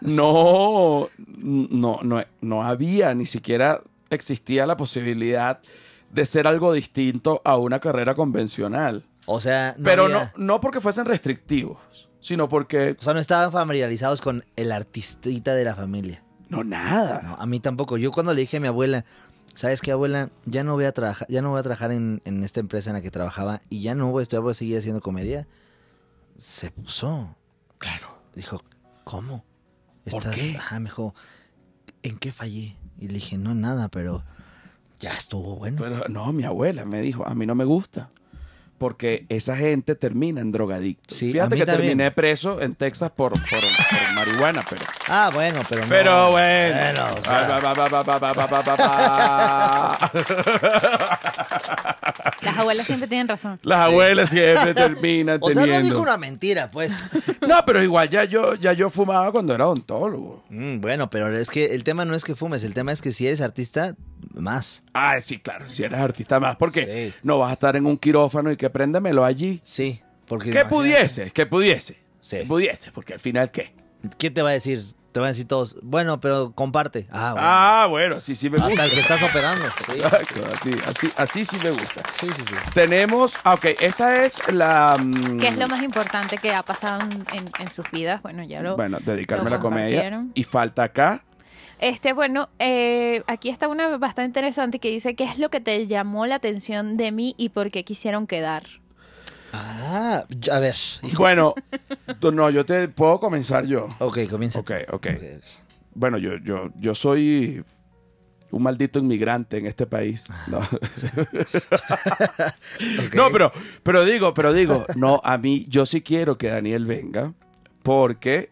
no, no, no, no había, ni siquiera existía la posibilidad de ser algo distinto a una carrera convencional. O sea, no pero había- no, no porque fuesen restrictivos, sino porque... O sea, no estaban familiarizados con el artistita de la familia. No, nada. No, a mí tampoco. Yo cuando le dije a mi abuela, ¿sabes qué, abuela? Ya no voy a trabajar, ya no voy a trabajar en, en esta empresa en la que trabajaba y ya no voy, a- voy a seguir haciendo comedia. Se puso. Claro. Dijo, ¿cómo? ¿Por Estás, qué? Ajá, me dijo, ¿en qué fallé? Y le dije, no, nada, pero ya estuvo bueno. Pero no, mi abuela me dijo, a mí no me gusta. Porque esa gente termina en drogadictos. Sí, Fíjate que también. terminé preso en Texas por, por, por marihuana, pero... ah, bueno, pero no. Pero bueno. Bueno, o sea, las abuelas siempre tienen razón. Las abuelas siempre terminan o sea, no dijo una mentira, pues. No, pero igual ya yo, ya yo fumaba cuando era odontólogo. Mm, bueno, pero es que el tema no es que fumes, el tema es que si eres artista, más. Ah, sí, claro, si eres artista más, porque no vas a estar en un quirófano y que préndemelo allí. Sí, porque... Que pudiese, que pudiese. Sí. Que pudiese, porque al final, ¿qué? ¿Qué te va a decir? Te van a decir todos, bueno, pero comparte. Ah, bueno. Ah, bueno, sí, sí me gusta. Hasta el que estás operando. Sí, Exacto, así, así, así sí me gusta. sí, sí. sí. Tenemos, ah, ok, esa es la... mm, ¿Qué es lo más importante que ha pasado en, en- sus vidas? Bueno, ya lo... Bueno, dedicarme a la comedia. Y falta acá. Este, bueno, eh, aquí está una bastante interesante que dice, ¿qué es lo que te llamó la atención de mí y por qué quisieron quedar? Ah, a ver. Bueno, tú- no, yo te puedo comenzar yo. Ok, comienza. Ok, ok. Ok, ok. Bueno, yo, yo, yo soy un maldito inmigrante en este país. No, Ok. No, pero, pero digo, pero digo, no, a mí, yo sí quiero que Daniel venga porque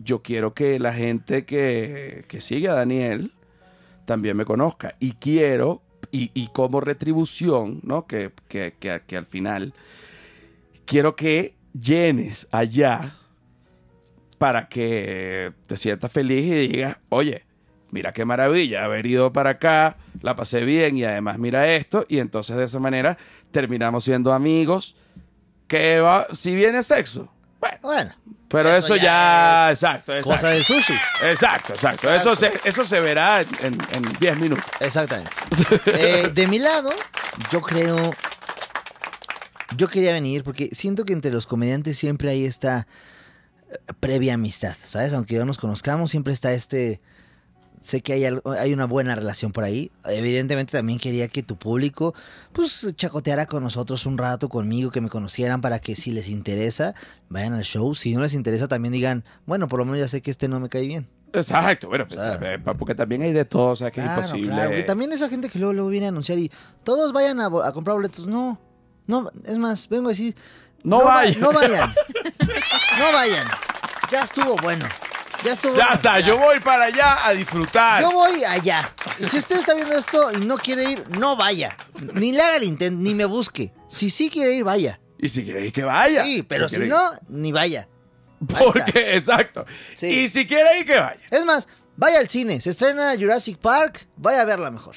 yo quiero que la gente que, que sigue a Daniel también me conozca. Y quiero, y, y como retribución, ¿no? Que, que, que, al final, quiero que llenes allá para que te sientas feliz y digas, oye, mira qué maravilla haber ido para acá, la pasé bien y además mira esto, y entonces de esa manera terminamos siendo amigos, que va, si viene sexo, bueno, Bueno, pero Eso eso, ya exacto, exacto, cosa del sushi. exacto, exacto, eso se, eso se verá en en 10 minutos. Exactamente. Eh, de mi lado, yo creo. Yo quería venir porque siento que entre los comediantes siempre hay esta eh, previa amistad, ¿sabes? Aunque no nos conozcamos, siempre está este. Sé que hay, algo- hay una buena relación por ahí. Evidentemente también quería que tu público, pues, chacoteara con nosotros un rato, conmigo, que me conocieran para que si les interesa, vayan al show. Si no les interesa, también digan, bueno, por lo menos ya sé que este no me cae bien. Exacto, bueno, pues, eh, porque también hay de todo, o sea, que Claro, es imposible. claro, porque también esa gente que luego, luego viene a anunciar y todos vayan a, a comprar boletos. No, no, es más, vengo a decir. No va- vayan. No vayan. no vayan. Ya estuvo bueno. Ya estuvo Ya bueno, está, yo voy para allá a disfrutar. Yo voy allá. Y si usted está viendo esto y no quiere ir, no vaya. Ni le haga el intento, ni me busque. Si sí quiere ir, vaya. Y si queréis que vaya. Sí, pero si no, ni vaya. Ahí está. Porque, exacto. Sí. Y si quiere ir, que vaya. Es más, vaya al cine. Se estrena Jurassic Park, vaya a verla mejor.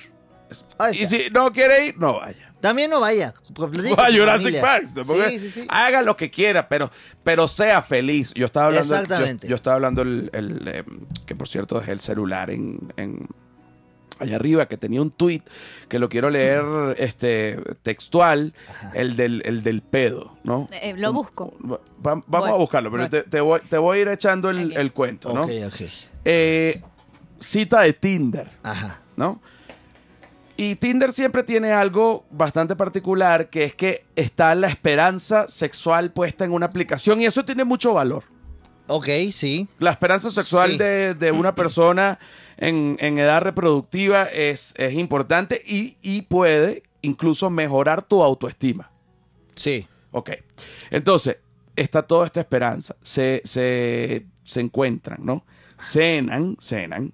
Y si no quiere ir, no vaya. También no vaya. A Jurassic. Park. Sí, sí, sí. Haga lo que quiera, pero, pero sea feliz. Yo estaba hablando. Exactamente. Yo, yo estaba hablando el, el, eh, que por cierto dejé el celular en, en, allá arriba, que tenía un tweet que lo quiero leer este textual, el del, el del pedo, ¿no? Eh, lo busco. Va- vamos a buscarlo, pero voy. te, te voy, te voy a ir echando el, el cuento, ¿no? Ok, ok. Eh, cita de Tinder, Ajá. ¿no? Y Tinder siempre tiene algo bastante particular, que es que está la esperanza sexual puesta en una aplicación y eso tiene mucho valor. Ok, sí. La esperanza sexual Sí. de, de una persona en, en edad reproductiva es, es importante y, y puede incluso mejorar tu autoestima. Sí. Ok. Entonces, está toda esta esperanza. Se, se, se encuentran, ¿no? Cenan, cenan.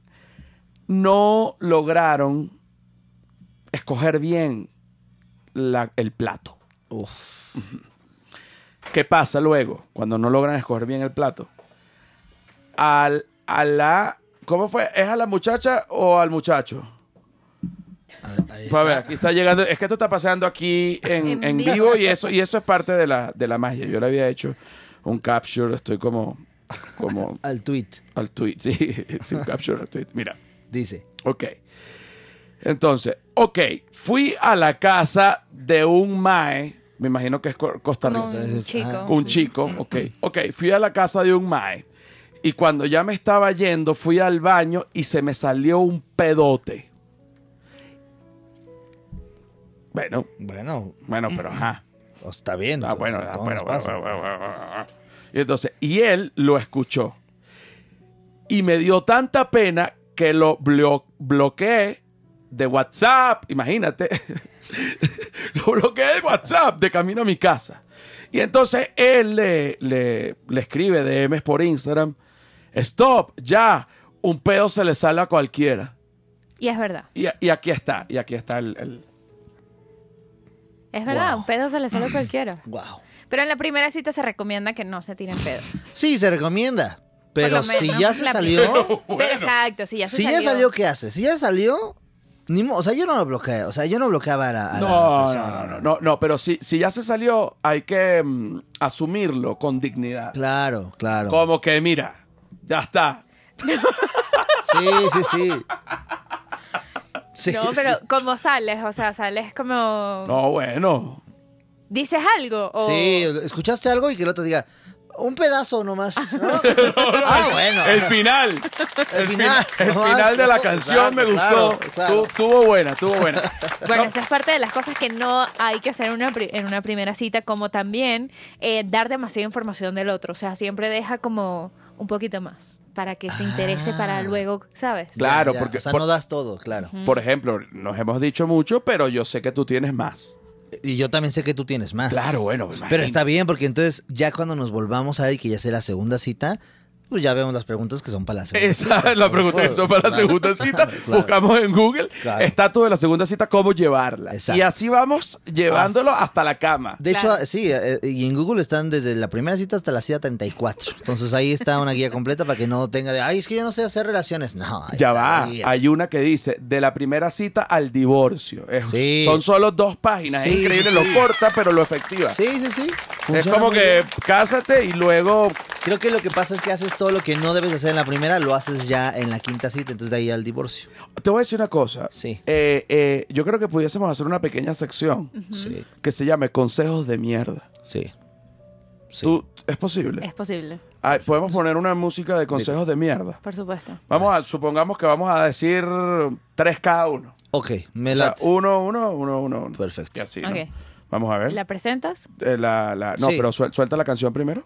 No lograron escoger bien la- el plato. Uf. ¿Qué pasa luego cuando no logran escoger bien el plato? Al, a la... ¿Cómo fue? ¿Es a la muchacha o al muchacho? A- ahí Pues a ver, está. aquí está llegando. Es que esto está pasando aquí en, En vivo y eso, y eso es parte de la, de la magia. Yo le había hecho un capture, estoy como, como Al tweet. al tweet. Sí, sí, un capture al tweet. Mira, Dice. ok. Entonces, ok, fui a la casa de un mae, me imagino que es costarricense. un Ajá. chico. Un chico, ok. Ok, fui a la casa de un mae. Y cuando ya me estaba yendo, fui al baño y se me salió un pedote. Bueno, Bueno, bueno, pero ajá. está bien. Ah, bueno, ah, bueno, bueno, bueno. Y entonces, y él lo escuchó. Y me dio tanta pena que lo blo- bloqueé de WhatsApp, imagínate. lo bloqueé de WhatsApp de camino a mi casa. Y entonces él le, le, le escribe DMs por Instagram. Stop, ya, un pedo se le sale a cualquiera. Y es verdad. Y, y aquí está, y aquí está el... el- Es verdad, Wow. un pedo se le sale a cualquiera. Wow. Pero en la primera cita se recomienda que no se tiren pedos. Sí, se recomienda. Pero si menos ya se salió, Pero exacto, si ya se si salió. ya salió, ¿qué hace? Si ya salió, ni mo- o sea, yo no lo bloqueé, o sea, yo no bloqueaba a la, a la No, persona. no, no, no, no, pero si, si ya se salió, hay que mm, asumirlo con dignidad. Claro, claro. Como que, mira, ya está. Sí, sí, sí. Sí, No, sí. pero como sales, o sea, sales como... No, bueno. ¿Dices algo? O... Sí, escuchaste algo y que el otro diga, un pedazo nomás. ¿no? ah, bueno. El final. El final. El nomás. final de la canción me gustó. claro, claro. Tu- Estuvo buena, estuvo buena. Bueno, No, esa es parte de las cosas que no hay que hacer en una, pri- en una primera cita, como también eh, dar demasiada información del otro. O sea, siempre deja como un poquito más para que se interese Ah. para luego, ¿sabes? Claro, Ya, porque O sea, por, no das todo, claro. por ejemplo, nos hemos dicho mucho, pero yo sé que tú tienes más. Y yo también sé que tú tienes más. Claro, bueno, me Pero está bien, porque entonces ya cuando nos volvamos a ver que ya sea la segunda cita, pues ya vemos las preguntas que son para la segunda Esa cita. es la pregunta que son para la segunda cita. Claro. Buscamos en Google Claro. estatus de la segunda cita, cómo llevarla. Exacto. Y así vamos llevándolo hasta la cama. De Claro. hecho, sí, eh, y en Google están desde la primera cita hasta la cita 34. Entonces ahí está una guía completa para que no tenga de, ay, es que yo no sé hacer relaciones. No, Ya va, guía. hay una que dice de la primera cita al divorcio. Es- Sí. Son solo dos páginas. es increíble sí, lo corta, pero lo efectiva. Sí, sí, sí. es como que bien. cásate y luego. Creo que lo que pasa es que haces todo lo que no debes hacer en la primera, lo haces ya en la quinta cita, entonces de ahí al divorcio. Te voy a decir una cosa. Sí. Eh, eh, yo creo que pudiésemos hacer una pequeña sección Sí, que se llame Consejos de mierda. sí. sí. ¿Tú, ¿Es posible? Es posible, Podemos poner una música de consejos de mierda. por supuesto. Vamos a, supongamos que vamos a decir tres cada uno. Ok, me O sea, late. uno, uno, uno, uno. uno. Perfecto. Y así, ¿no? Ok. Vamos a ver. ¿La presentas? Eh, la- la- no, Sí. pero suel- suelta la canción primero.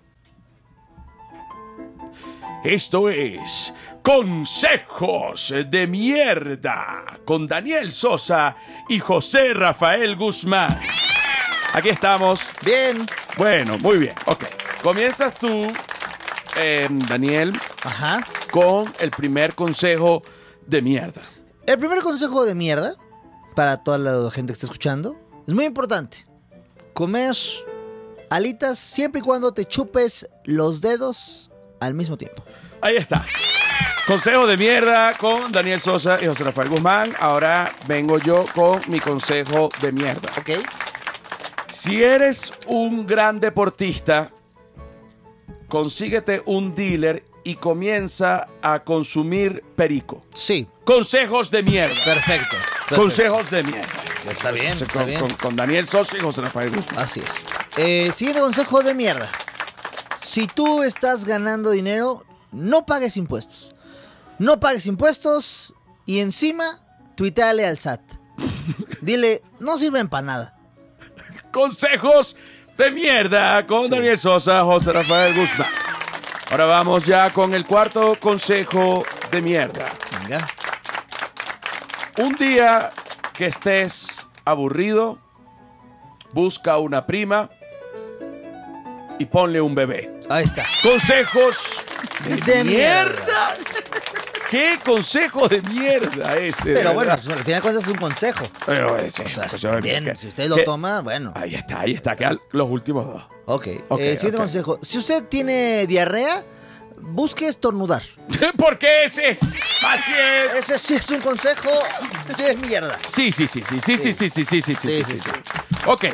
Esto es Consejos de Mierda con Daniel Sosa y José Rafael Guzmán. Aquí estamos. Bien. Bueno, muy bien. Ok. Comienzas tú, eh, Daniel, Ajá. con el primer consejo de mierda. El primer consejo de mierda para toda la gente que está escuchando es muy importante. Comer alitas siempre y cuando te chupes los dedos al mismo tiempo. Ahí está. Consejo de mierda con Daniel Sosa y José Rafael Guzmán. Ahora vengo yo con mi consejo de mierda. ¿Ok? Si eres un gran deportista, consíguete un dealer y comienza a consumir perico. Sí, Consejos de mierda. perfecto. perfecto. Consejos de mierda. Está bien, Con, está bien. con- con Daniel Sosa y José Rafael Guzmán. Así es. Eh, siguiente consejo de mierda. Si tú estás ganando dinero, no pagues impuestos. No pagues impuestos y encima tuiteale al SAT. Dile, no sirven para nada. Consejos de mierda con Sí. Daniel Sosa, José Rafael Guzmán. Ahora vamos ya con el cuarto consejo de mierda. Venga. Un día que estés aburrido, busca una prima y ponle un bebé. Ahí está. Consejos de, De mierda. mierda. ¿Qué consejo de mierda ese? Pero bueno, pues, al final de cuentas es un consejo. Pero, eh, sí, O sea, consejo de bien, si usted lo toma, bueno. Ahí está, ahí está. Quedan los últimos dos. Ok. Ok, Eh, siguiente consejo. Si usted tiene diarrea, busque estornudar. Porque ese es. Así es. Ese sí es un consejo de mierda. Sí, sí, sí, sí, sí, sí, sí, sí, sí, sí, sí, Sí, sí, sí, sí. Ok.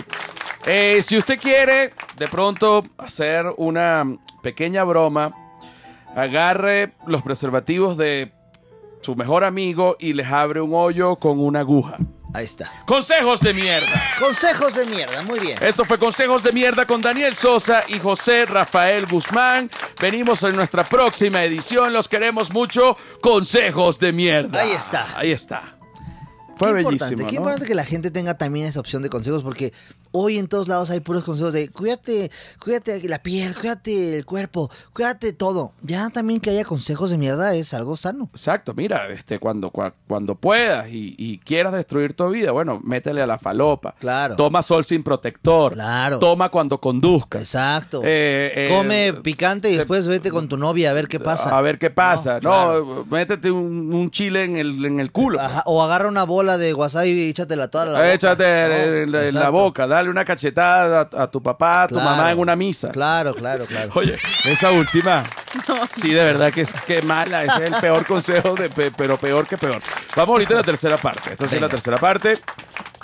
Eh, si usted quiere de pronto hacer una pequeña broma, agarre los preservativos de su mejor amigo y les abre un hoyo con una aguja. Ahí está. Consejos de mierda. Consejos de mierda, muy bien. Esto fue Consejos de Mierda con Daniel Sosa y José Rafael Guzmán. Venimos en nuestra próxima edición. Los queremos mucho. Consejos de Mierda. Ahí está. Ahí está. Fue qué bellísimo. importante, qué importante que la gente tenga también esa opción de consejos porque hoy en todos lados hay puros consejos de cuídate, cuídate la piel, cuídate el cuerpo, cuídate todo. Ya también que haya consejos de mierda es algo sano. Exacto, mira, este, cuando, cua- cuando puedas y, y quieras destruir tu vida, bueno, métele a la falopa. Claro. Toma sol sin protector. Claro. Toma cuando conduzcas. Exacto. Eh, eh, Come picante y después vete con tu novia a ver qué pasa. A ver qué pasa. No, No, claro. métete un, un chile en el, en el culo. Ajá, o agarra una bola de wasabi y échatela toda a la boca. Échate en, la- en la exacto. boca, dale una cachetada a, a tu papá, a tu Claro. mamá en una misa. Claro, claro, claro. Oye, esa última, sí, de verdad que es que mala. Ese es el peor consejo, de, pe- pero peor que peor. Vamos ahorita a la tercera parte. Esta es la tercera parte.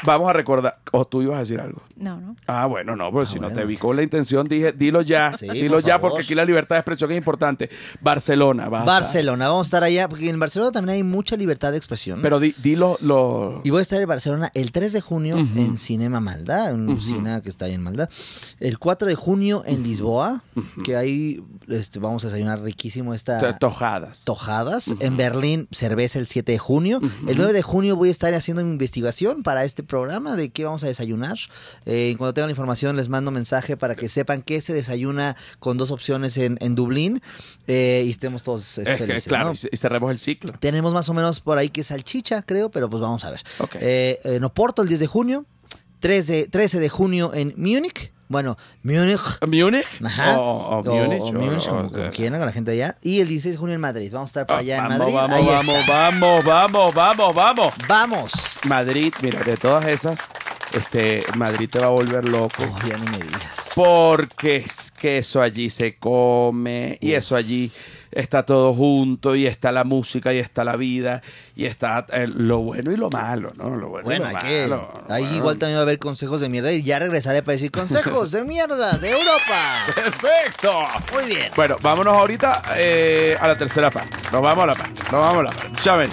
Vamos a recordar. O tú ibas a decir algo. No, no. Ah, bueno, no, pero si no te vi con la intención, dije, dilo ya. Sí, dilo por ya, favor. porque aquí la libertad de expresión es importante. Barcelona, va. Barcelona, vamos a estar allá porque en Barcelona también hay mucha libertad de expresión. Pero di- dilo lo. Y voy a estar en Barcelona el 3 de junio Ujú. en Cinema Malda, un cine que está ahí en Malda. El 4 de junio en Lisboa, que ahí este, vamos a desayunar riquísimo esta to- Tojadas. tojadas. En Berlín, cerveza el 7 de junio. El 9 de junio voy a estar haciendo mi investigación para este programa de qué vamos a desayunar. Eh, cuando tenga la información les mando mensaje para que sepan qué se desayuna con dos opciones en, en Dublín eh, y estemos todos eh, Es que, felices. claro, ¿no? y ce- y cerremos el ciclo. Tenemos más o menos por ahí que salchicha, creo, pero pues vamos a ver. Ok. Eh, en Oporto el 10 de junio, 3 de, 13 de junio en Múnich. Bueno, Múnich. ¿Múnich? Ajá. O, o Múnich. o o- Múnich, como, como quieran, con la gente allá. Y el 16 de junio en Madrid. Vamos a estar por Ah, allá en Madrid. Vamos, Ahí vamos, está. vamos, vamos, vamos, vamos. Vamos. Madrid, mira, de todas esas, este, Madrid te va a volver loco. Oh, ya ni me digas. Porque es que eso allí se come y eso allí está todo junto y está la música y está la vida y está eh, lo bueno y lo malo, ¿no? Lo bueno, Bueno, y lo que, malo. ahí Bueno. igual también va a haber consejos de mierda y ya regresaré para decir consejos de mierda de Europa. Perfecto. Muy bien. Bueno, vámonos ahorita eh, a la tercera parte. Nos vamos a la parte. Nos vamos a la parte. Ya ven.